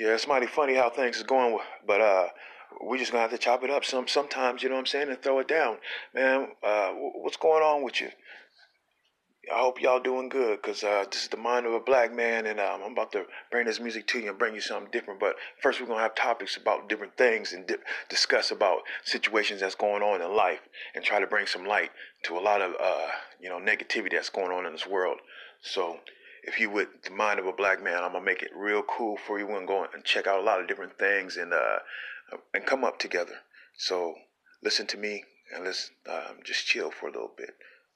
Yeah, it's mighty funny how things is going, but uh, we just gonna have to chop it up some sometimes. You know what I'm saying, and throw it down, man. Uh, what's going on with you? I hope y'all doing good, cause uh, this is the mind of a black man, and um, I'm about to bring this music to you and bring you something different. But first, we're gonna have topics about different things and di- discuss about situations that's going on in life, and try to bring some light to a lot of uh, you know negativity that's going on in this world. So if you would the mind of a black man, I'm gonna make it real cool for you and go and check out a lot of different things and uh and come up together. So listen to me and let's um, just chill for a little bit.